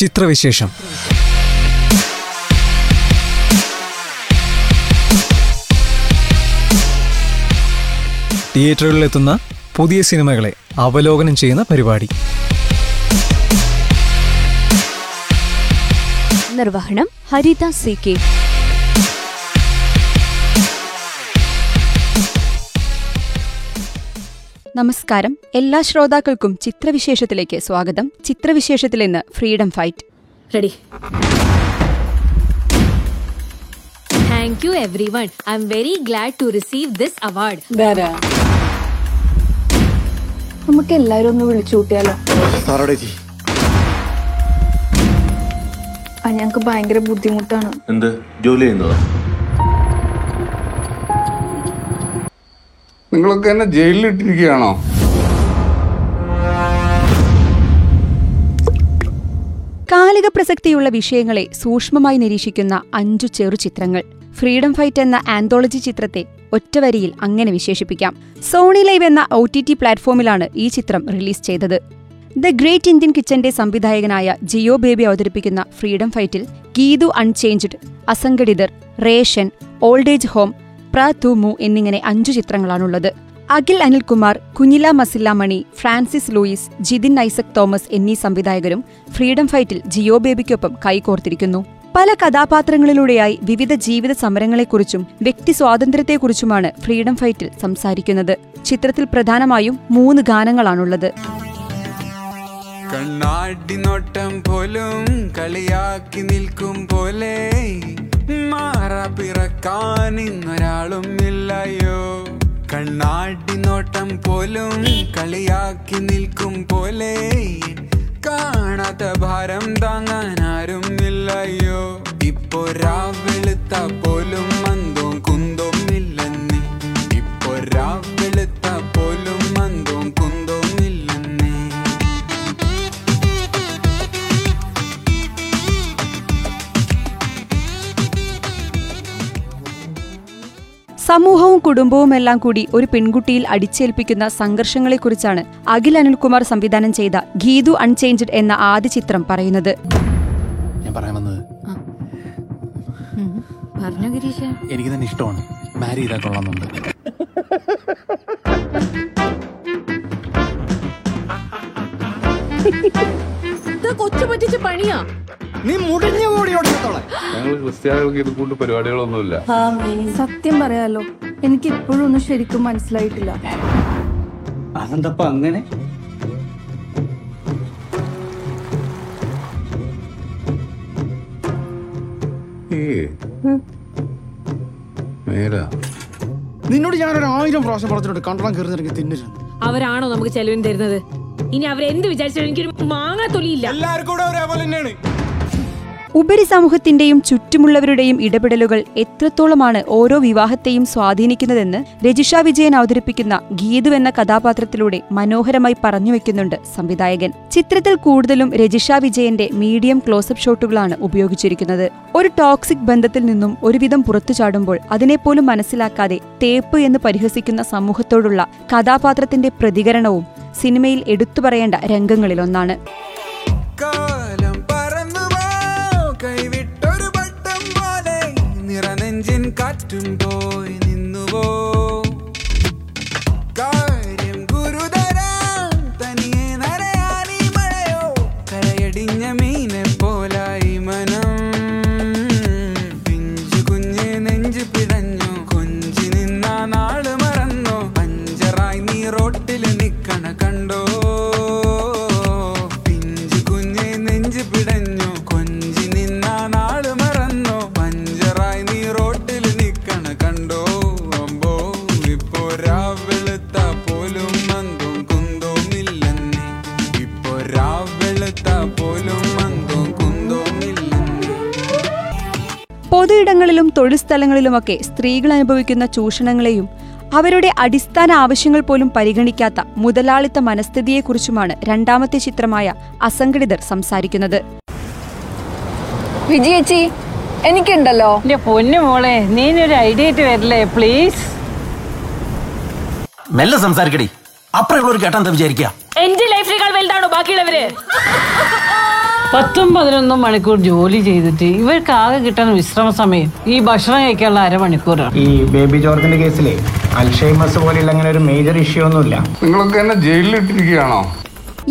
ചിത്രവിശേഷം. തിയേറ്ററുകളിലെത്തുന്ന പുതിയ സിനിമകളെ അവലോകനം ചെയ്യുന്ന പരിപാടി. നിർവഹണം ഹരിത സി കെ. നമസ്കാരം. എല്ലാ ശ്രോതാക്കൾക്കും ചിത്രവിശേഷത്തിലേക്ക് സ്വാഗതം. ചിത്രവിശേഷത്തിൽ ഇന്ന് freedom fight ready thank you everyone I am very glad to receive this award നമുക്ക് എല്ലാരും ഒന്ന് വിളിച്ചു കൂട്ടിയാലോ? ഞങ്ങക്ക് ഭയങ്കര ബുദ്ധിമുട്ടാണ്. എന്ത്? ജോലി ചെയ്യുന്നതോ? നിങ്ങളൊക്കെ എന്നെ ജയിലിലിട്ടിരിക്കുകയാണോ? കാലിക പ്രസക്തിയുള്ള വിഷയങ്ങളെ സൂക്ഷ്മമായി നിരീക്ഷിക്കുന്ന അഞ്ചു ചെറു ചിത്രങ്ങൾ. ഫ്രീഡം ഫൈറ്റ് എന്ന ആന്തോളജി ചിത്രത്തെ ഒറ്റവരിയിൽ അങ്ങനെ വിശേഷിപ്പിക്കാം. സോണി ലൈവ് എന്ന ഒ ടി ടി പ്ലാറ്റ്ഫോമിലാണ് ഈ ചിത്രം റിലീസ് ചെയ്തത്. ദ ഗ്രേറ്റ് ഇന്ത്യൻ കിച്ചന്റെ സംവിധായകനായ ജിയോ ബേബി അവതരിപ്പിക്കുന്ന ഫ്രീഡം ഫൈറ്റിൽ ഗീതു അൺചേഞ്ച്ഡ് അസംഘടിതർ റേഷൻ ഓൾഡ് ഏജ് ഹോം പ്ര തൂമു എന്നിങ്ങനെ അഞ്ചു ചിത്രങ്ങളാണുള്ളത്. അഖിൽ അനിൽകുമാർ കുഞ്ഞില മസില്ലാമണി ഫ്രാൻസിസ് ലൂയിസ് ജിതിൻ ഐസക് തോമസ് എന്നീ സംവിധായകരും ഫ്രീഡം ഫൈറ്റിൽ ജിയോ ബേബിക്കൊപ്പം കൈകോർത്തിരിക്കുന്നു. പല കഥാപാത്രങ്ങളിലൂടെയായി വിവിധ ജീവിത സമരങ്ങളെക്കുറിച്ചും വ്യക്തി സ്വാതന്ത്ര്യത്തെക്കുറിച്ചുമാണ് ഫ്രീഡം ഫൈറ്റിൽ സംസാരിക്കുന്നത്. ചിത്രത്തിൽ പ്രധാനമായും മൂന്ന് ഗാനങ്ങളാണുള്ളത്. കണ്ണാടി നോട്ടം പോലും കളിയാക്കി നിൽക്കും പോലെ പിറക്കാൻ ഇന്നൊരാളും ഇല്ലയോ കണ്ണാടി നോട്ടം പോലും കളിയാക്കി നിൽക്കും പോലെ കാണാത്ത ഭാരം താങ്ങാൻ ആരും ഇല്ലയോ ഇപ്പോ രാവെളുത്ത പോലും സമൂഹവും കുടുംബവും എല്ലാം കൂടി ഒരു പെൺകുട്ടിയിൽ അടിച്ചേൽപ്പിക്കുന്ന സംഘർഷങ്ങളെക്കുറിച്ചാണ് അഖിൽ അനിൽകുമാർ സംവിധാനം ചെയ്ത ഗീതു അൺചേഞ്ച്ഡ് എന്ന ആദ്യ ചിത്രം പറയുന്നത്. ഞാൻ പറയാൻ വന്നത് എനിക്ക് തന്നെ ഇഷ്ടമാണ്. മാരി ചെയ്താൽ കൊള്ളാമെന്നുണ്ട് കൊച്ചു പറ്റിച്ച പണിയാ. ഞങ്ങൾ ക്രിസ്ത്യാനികൾക്ക് ഇത് കൊണ്ട് പരിപാടികളൊന്നുമില്ല. സത്യം പറയാലോ എനിക്ക് ഇപ്പോഴും ഒന്നും ശരിക്കും മനസ്സിലായിട്ടില്ല. അതെന്തപ്പ അങ്ങനെ? നിന്നോട് ഞാനൊരു ആയിരം പ്രാവശ്യം പറഞ്ഞിട്ടുണ്ട് കണ്ടണം കയറി തിന്നരുത് അവരാണോ നമുക്ക് ചെലവിന് തരുന്നത്? ഇനി അവരെന്ത് വിചാരിച്ചാലും എനിക്കൊരു മാങ്ങ തൊലിയില്ല. എല്ലാവർക്കും കൂടെ ഒരേപോലെ തന്നെയാണ്. ഉപരിസമൂഹത്തിന്റെയും ചുറ്റുമുള്ളവരുടെയും ഇടപെടലുകൾ എത്രത്തോളമാണ് ഓരോ വിവാഹത്തെയും സ്വാധീനിക്കുന്നതെന്ന് രജിഷ വിജയൻ അവതരിപ്പിക്കുന്ന ഗീതു എന്ന കഥാപാത്രത്തിലൂടെ മനോഹരമായി പറഞ്ഞുവെക്കുന്നുണ്ട് സംവിധായകൻ. ചിത്രത്തിൽ കൂടുതലും രജിഷ വിജയന്റെ മീഡിയം ക്ലോസപ്പ് ഷോട്ടുകളാണ് ഉപയോഗിച്ചിരിക്കുന്നത്. ഒരു ടോക്സിക് ബന്ധത്തിൽ നിന്നും ഒരുവിധം പുറത്തു ചാടുമ്പോൾ അതിനെപ്പോലും മനസ്സിലാക്കാതെ തേപ്പ് എന്ന് പരിഹസിക്കുന്ന സമൂഹത്തോടുള്ള കഥാപാത്രത്തിന്റെ പ്രതികരണവും സിനിമയിൽ എടുത്തു പറയേണ്ട രംഗങ്ങളിലൊന്നാണ്. got to go. സ്ഥലങ്ങളിലുമൊക്കെ സ്ത്രീകൾ അനുഭവിക്കുന്ന ചൂഷണങ്ങളെയും അവരുടെ അടിസ്ഥാന ആവശ്യങ്ങൾ പോലും പരിഗണിക്കാത്ത മുതലാളിത്ത മനസ്ഥിതിയെക്കുറിച്ചുമാണ് രണ്ടാമത്തെ ചിത്രമായ അസംഘടിതർ സംസാരിക്കുന്നത്. വിജയച്ചി എനിക്കുണ്ടല്ലോ. എന്റെ പൊന്നു മോളെ ഐഡിയ ആയിട്ട് വരില്ലേ പ്ലീസ് മെല്ലെ സംസാരിക്കടി. അപ്പുറമുള്ളവർ കേട്ടാ എന്താ വിചാരിക്കുക എന്റെ ലൈഫിനേക്കാൾ വലുതാണോ ബാക്കിയുള്ളവര്? പത്തും പതിനൊന്നും മണിക്കൂർ ജോലി ചെയ്തിട്ട് ഇവർക്ക് ആകെ കിട്ടുന്ന വിശ്രമ സമയം ഈ ഭക്ഷണം കഴിക്കാനുള്ള അരമണിക്കൂറാണ്. ഈ ബേബി ജോർജിന്റെ കേസിലെ അൽഷൈമസ് പോലെയുള്ള അങ്ങനെ ഒരു മേജർ ഇഷ്യൂ ഒന്നുമില്ല. നിങ്ങളൊക്കെ എന്നെ ജയിലിലിട്ടിരിക്കുകയാണോ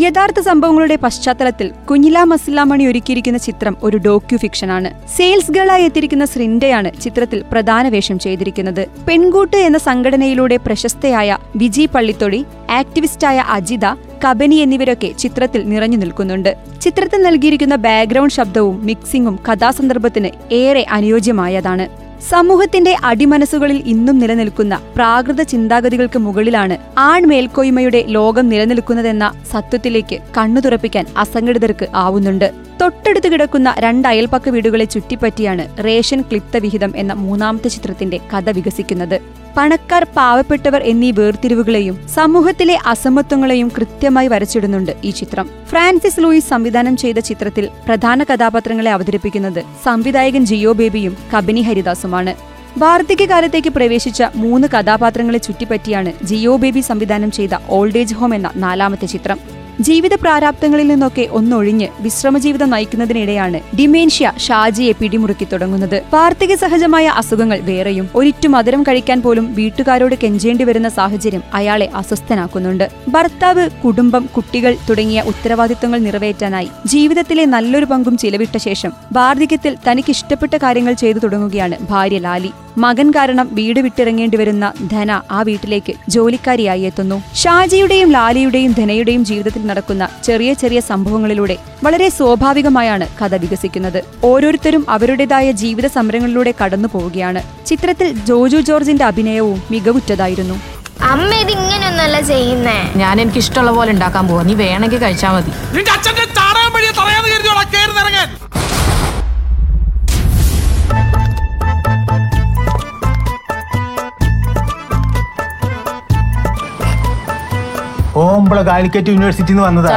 യഥാർത്ഥ സംഭവങ്ങളുടെ പശ്ചാത്തലത്തിൽ കുഞ്ഞില മസില്ലാമണി ഒരുക്കിയിരിക്കുന്ന ചിത്രം ഒരു ഡോക്യു ഫിക്ഷനാണ് സെയിൽസ് ഗേളായി എത്തിയിരിക്കുന്ന ശ്രിൻഡയാണ് ചിത്രത്തിൽ പ്രധാന വേഷം ചെയ്തിരിക്കുന്നത്. പെൺകൂട്ട് എന്ന സംഘടനയിലൂടെ പ്രശസ്തയായ വിജി പള്ളിത്തൊടി ആക്ടിവിസ്റ്റായ അജിത കബനി എന്നിവരൊക്കെ ചിത്രത്തിൽ നിറഞ്ഞു നിൽക്കുന്നുണ്ട്. ചിത്രത്തിൽ നൽകിയിരിക്കുന്ന ബാക്ക്ഗ്രൗണ്ട് ശബ്ദവും മിക്സിംഗും കഥാസന്ദർഭത്തിന് ഏറെ അനുയോജ്യമായതാണ്. സമൂഹത്തിന്റെ അടിമനസ്സുകളിൽ ഇന്നും നിലനിൽക്കുന്ന പ്രാകൃത ചിന്താഗതികൾക്ക് മുകളിലാണ് ആൺമേൽക്കോയ്മയുടെ ലോകം നിലനിൽക്കുന്നതെന്ന സത്യത്തിലേക്ക് കണ്ണു തുറപ്പിക്കാൻ അസംഘടിതർക്ക് ആവുന്നുണ്ട്. തൊട്ടടുത്ത് കിടക്കുന്ന രണ്ട് വീടുകളെ ചുറ്റിപ്പറ്റിയാണ് റേഷൻ ക്ലിപ്ത വിഹിതം എന്ന മൂന്നാമത്തെ ചിത്രത്തിന്റെ കഥ വികസിക്കുന്നത്. പണക്കാർ പാവപ്പെട്ടവർ എന്നീ വേർതിരിവുകളെയും സമൂഹത്തിലെ അസമത്വങ്ങളെയും കൃത്യമായി വരച്ചിടുന്നുണ്ട് ഈ ചിത്രം. ഫ്രാൻസിസ് ലൂയിസ് സംവിധാനം ചെയ്ത ചിത്രത്തിൽ പ്രധാന കഥാപാത്രങ്ങളെ അവതരിപ്പിക്കുന്നത് സംവിധായകൻ ജിയോ ബേബിയും കബിനി ഹരിദാസുമാണ്. വാർദ്ധക്യകാലത്തേക്ക് പ്രവേശിച്ച മൂന്ന് കഥാപാത്രങ്ങളെ ചുറ്റിപ്പറ്റിയാണ് ജിയോ ബേബി സംവിധാനം ചെയ്ത ഓൾഡ് ഏജ് ഹോം എന്ന നാലാമത്തെ ചിത്രം. ജീവിത പ്രാരാബ്ദങ്ങളിൽ നിന്നൊക്കെ ഒന്നൊഴിഞ്ഞ് വിശ്രമജീവിതം നയിക്കുന്നതിനിടെയാണ് ഡിമേൻഷ്യ ഷാജിയെ പിടിമുറുക്കി തുടങ്ങുന്നത്. വാർദ്ധക്യ സഹജമായ അസുഖങ്ങൾ വേറെയും ഒരിറ്റു മധുരം കഴിക്കാൻ പോലും വീട്ടുകാരോട് കെഞ്ചേണ്ടി വരുന്ന സാഹചര്യം അയാളെ അസ്വസ്ഥനാക്കുന്നുണ്ട്. ഭർത്താവ് കുടുംബം കുട്ടികൾ തുടങ്ങിയ ഉത്തരവാദിത്തങ്ങൾ നിറവേറ്റാനായി ജീവിതത്തിലെ നല്ലൊരു പങ്കും ചിലവിട്ട ശേഷം വാർദ്ധക്യത്തിൽ തനിക്ക് ഇഷ്ടപ്പെട്ട കാര്യങ്ങൾ ചെയ്തു തുടങ്ങുകയാണ് ഭാര്യ ലാലി. മകൻ കാരണം വീട് വിട്ടിറങ്ങേണ്ടി വരുന്ന ധന ആ വീട്ടിലേക്ക് ജോലിക്കാരിയായി എത്തുന്നു. ഷാജിയുടെയും ലാലിയുടെയും ധനയുടെയും ജീവിതത്തിൽ നടക്കുന്ന ചെറിയ ചെറിയ സംഭവങ്ങളിലൂടെ വളരെ സ്വാഭാവികമായാണ് കഥ വികസിക്കുന്നത്. ഓരോരുത്തരും അവരുടേതായ ജീവിത സമരങ്ങളിലൂടെ കടന്നു പോവുകയാണ്. ചിത്രത്തിൽ ജോജു ജോർജിന്റെ അഭിനയവും മികവുറ്റതായിരുന്നു. അമ്മ ഇത് ഇങ്ങനെയൊന്നല്ല ചെയ്യുന്നേ. ഞാൻ എനിക്ക് ഇഷ്ടമുള്ള പോലെ ഉണ്ടാക്കാൻ പോവാ. നീ വേണമെങ്കിൽ കഴിച്ചാൽ മതി. നിന്റെ അച്ഛന്റെ കരുതിയോളാ കാലിക്കറ്റ് യൂണിവേഴ്സിറ്റിന്ന് വന്നതാ.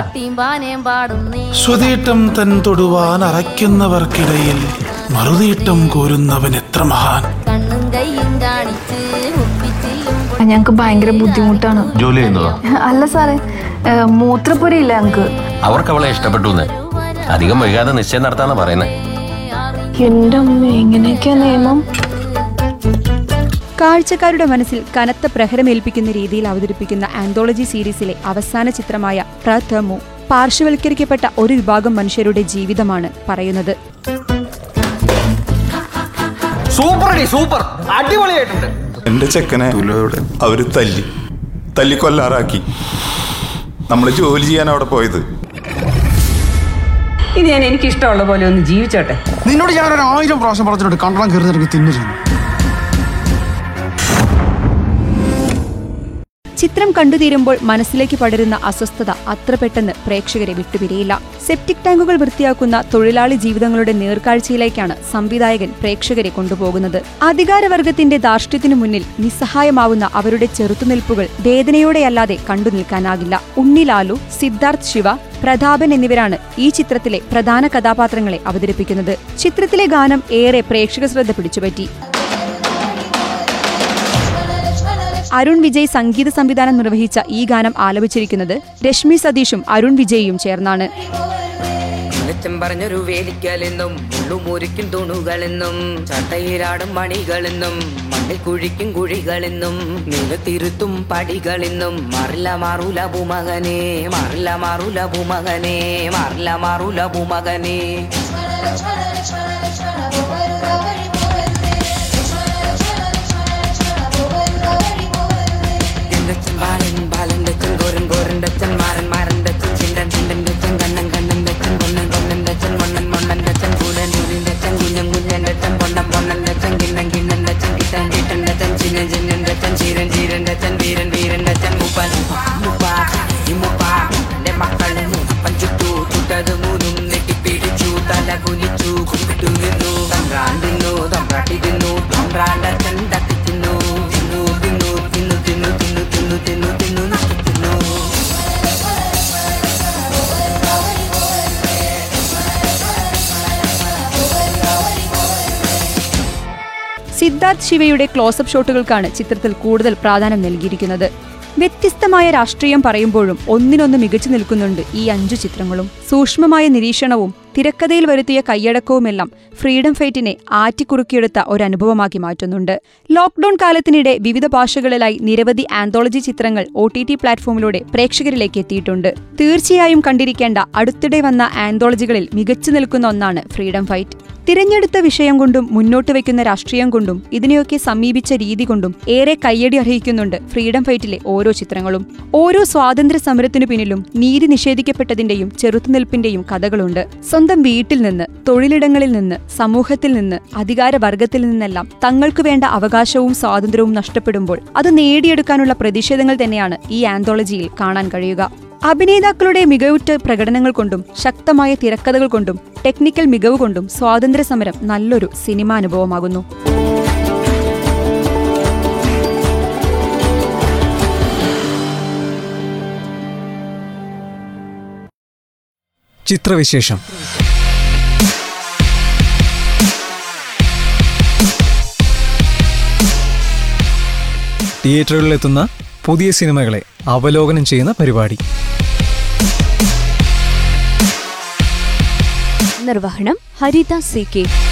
സ്വതീട്ടം തൻ തൊടുവാൻ അറയ്ക്കുന്നവർക്കിടയിൽ മറുതീട്ടം കോരുന്നവൻ എത്ര മഹാൻ. ഞങ്ങക്ക് ഭയങ്കര ബുദ്ധിമുട്ടാണ്. ജോലി ചെയ്യുന്നതോ? അല്ല സാറേ മൂത്രപ്പുരയില്ല ഞങ്ങക്ക്. അവർക്ക് അവളെ ഇഷ്ടപ്പെട്ടു അധികം വൈകാതെ നിശ്ചയം നടത്താന്നാ പറയുന്നത് എന്റെ അമ്മ എങ്ങനെയൊക്കെയാ നിയമം? കാഴ്ചക്കാരുടെ മനസ്സിൽ കനത്ത പ്രഹരമേൽപ്പിക്കുന്ന രീതിയിൽ അവതരിപ്പിക്കുന്ന ആന്തോളജി സീരീസിലെ അവസാന ചിത്രമായ പ്രഥമു പാർശ്വവൽക്കരിക്കപ്പെട്ട ഒരു വിഭാഗം മനുഷ്യരുടെ ജീവിതമാണ് പറയുന്നത്. സൂപ്പർ സൂപ്പർ അടിപൊളിയായിട്ടുണ്ട്. എന്റെ ചെക്കനെ അവർ തല്ലി. തല്ലി കൊല്ലാറാക്കി. നമ്മൾ ജോലി ചെയ്യാൻ അവിടെ പോയത്. ഇത് ഞാൻ എനിക്ക് ഇഷ്ടമുള്ള പോലെ ഒന്ന് ജീവിച്ചോട്ടെ. നിന്നോട് ഞാൻ ഒരു ആയിരം പ്രാവശ്യം പറഞ്ഞിട്ടുണ്ട്. കണ്ടളം കയറി തിന്നു ചെന്നു ചിത്രം കണ്ടുതീരുമ്പോൾ മനസ്സിലേക്ക് പടരുന്ന അസ്വസ്ഥത അത്ര പെട്ടെന്ന് പ്രേക്ഷകരെ വിട്ടുപിരിയില്ല. സെപ്റ്റിക് ടാങ്കുകൾ വൃത്തിയാക്കുന്ന തൊഴിലാളി ജീവിതങ്ങളുടെ നേർക്കാഴ്ചയിലേക്കാണ് സംവിധായകൻ പ്രേക്ഷകരെ കൊണ്ടുപോകുന്നത്. അധികാരവർഗത്തിന്റെ ധാർഷ്ട്യത്തിനു മുന്നിൽ നിസ്സഹായമാവുന്ന അവരുടെ ചെറുത്തുനിൽപ്പുകൾ വേദനയോടെയല്ലാതെ നിൽക്കാനാകില്ല ഉണ്ണിലാലു സിദ്ധാർത്ഥ് ശിവ പ്രതാപൻ എന്നിവരാണ് ഈ ചിത്രത്തിലെ പ്രധാന കഥാപാത്രങ്ങളെ അവതരിപ്പിക്കുന്നത്. ചിത്രത്തിലെ ഗാനം ഏറെ പ്രേക്ഷക ശ്രദ്ധ പിടിച്ചുപറ്റി. അരുൺ വിജയ് സംഗീത സംവിധാനം നിർവഹിച്ച ഈ ഗാനം ആലപിച്ചിരിക്കുന്നത് രശ്മി സതീഷും അരുൺ വിജയും ചേർന്നാണ്. വെളിച്ചം പറഞ്ഞൊരു വേലിക്കലെന്നും മുള്ളുമുരിക്കും തുണുകളെന്നും ചട്ടയിലാടും മണികളെന്നും മണ്ണിൽ കുഴിക്കും കുഴികളെന്നും നിലത്തിരുത്തും പടികളെന്നും മറില്ല മാറൂല ഭൂമകനെ മറില്ല മാറൂല ഭൂമകനെ മറില്ല മാറൂല ഭൂമകനെ. സിദ്ധാർത്ഥ് ശിവയുടെ ക്ലോസപ്പ് ഷോട്ടുകൾക്കാണ് ചിത്രത്തിൽ കൂടുതൽ പ്രാധാന്യം നൽകിയിരിക്കുന്നത്. വ്യത്യസ്തമായ രാഷ്ട്രീയം പറയുമ്പോഴും ഒന്നിനൊന്ന് മികച്ചു നിൽക്കുന്നുണ്ട് ഈ അഞ്ചു ചിത്രങ്ങളും. സൂക്ഷ്മമായ നിരീക്ഷണവും തിരക്കഥയിൽ വരുത്തിയ കൈയടക്കവുമെല്ലാം ഫ്രീഡം ഫൈറ്റിനെ ആറ്റിക്കുറുക്കിയെടുത്ത ഒരനുഭവമാക്കി മാറ്റുന്നുണ്ട്. ലോക്ക്ഡൌൺ കാലത്തിനിടെ വിവിധ ഭാഷകളിലായി നിരവധി ആന്തോളജി ചിത്രങ്ങൾ ഒ ടി ടി പ്ലാറ്റ്ഫോമിലൂടെ പ്രേക്ഷകരിലേക്ക് എത്തിയിട്ടുണ്ട്. തീർച്ചയായും കണ്ടിരിക്കേണ്ട അടുത്തിടെ വന്ന ആന്തോളജികളിൽ മികച്ചു നിൽക്കുന്ന ഒന്നാണ് ഫ്രീഡം ഫൈറ്റ്. തിരഞ്ഞെടുത്ത വിഷയം കൊണ്ടും മുന്നോട്ട് വയ്ക്കുന്ന രാഷ്ട്രീയം കൊണ്ടും ഇതിനെയൊക്കെ സമീപിച്ച രീതി കൊണ്ടും ഏറെ കയ്യടി അർഹിക്കുന്നുണ്ട് ഫ്രീഡം ഫൈറ്റിലെ ഓരോ ചിത്രങ്ങളും. ഓരോ സ്വാതന്ത്ര്യ സമരത്തിനു പിന്നിലും നീതി നിഷേധിക്കപ്പെട്ടതിന്റെയും ചെറുത്തുനിൽപ്പിന്റെയും കഥകളുണ്ട്. സ്വന്തം വീട്ടിൽ നിന്ന് തൊഴിലിടങ്ങളിൽ നിന്ന് സമൂഹത്തിൽ നിന്ന് അധികാരവർഗത്തിൽ നിന്നെല്ലാം തങ്ങൾക്ക് വേണ്ട അവകാശവും സ്വാതന്ത്ര്യവും നഷ്ടപ്പെടുമ്പോൾ അത് നേടിയെടുക്കാനുള്ള പ്രതിഷേധങ്ങൾ തന്നെയാണ് ഈ ആന്തോളജിയിൽ കാണാൻ കഴിയുക. അഭിനേതാക്കളുടെ മികവുറ്റ പ്രകടനങ്ങൾ കൊണ്ടും ശക്തമായ തിരക്കഥകൾ കൊണ്ടും ടെക്നിക്കൽ മികവ് കൊണ്ടും സ്വാതന്ത്ര്യ സമരം നല്ലൊരു സിനിമാനുഭവമാകുന്നു ചിത്രവിശേഷം. തിയേറ്ററുകളിലെത്തുന്ന പുതിയ സിനിമകളെ അവലോകനം ചെയ്യുന്ന പരിപാടി. നിർവഹണം ഹരിത സി കെ.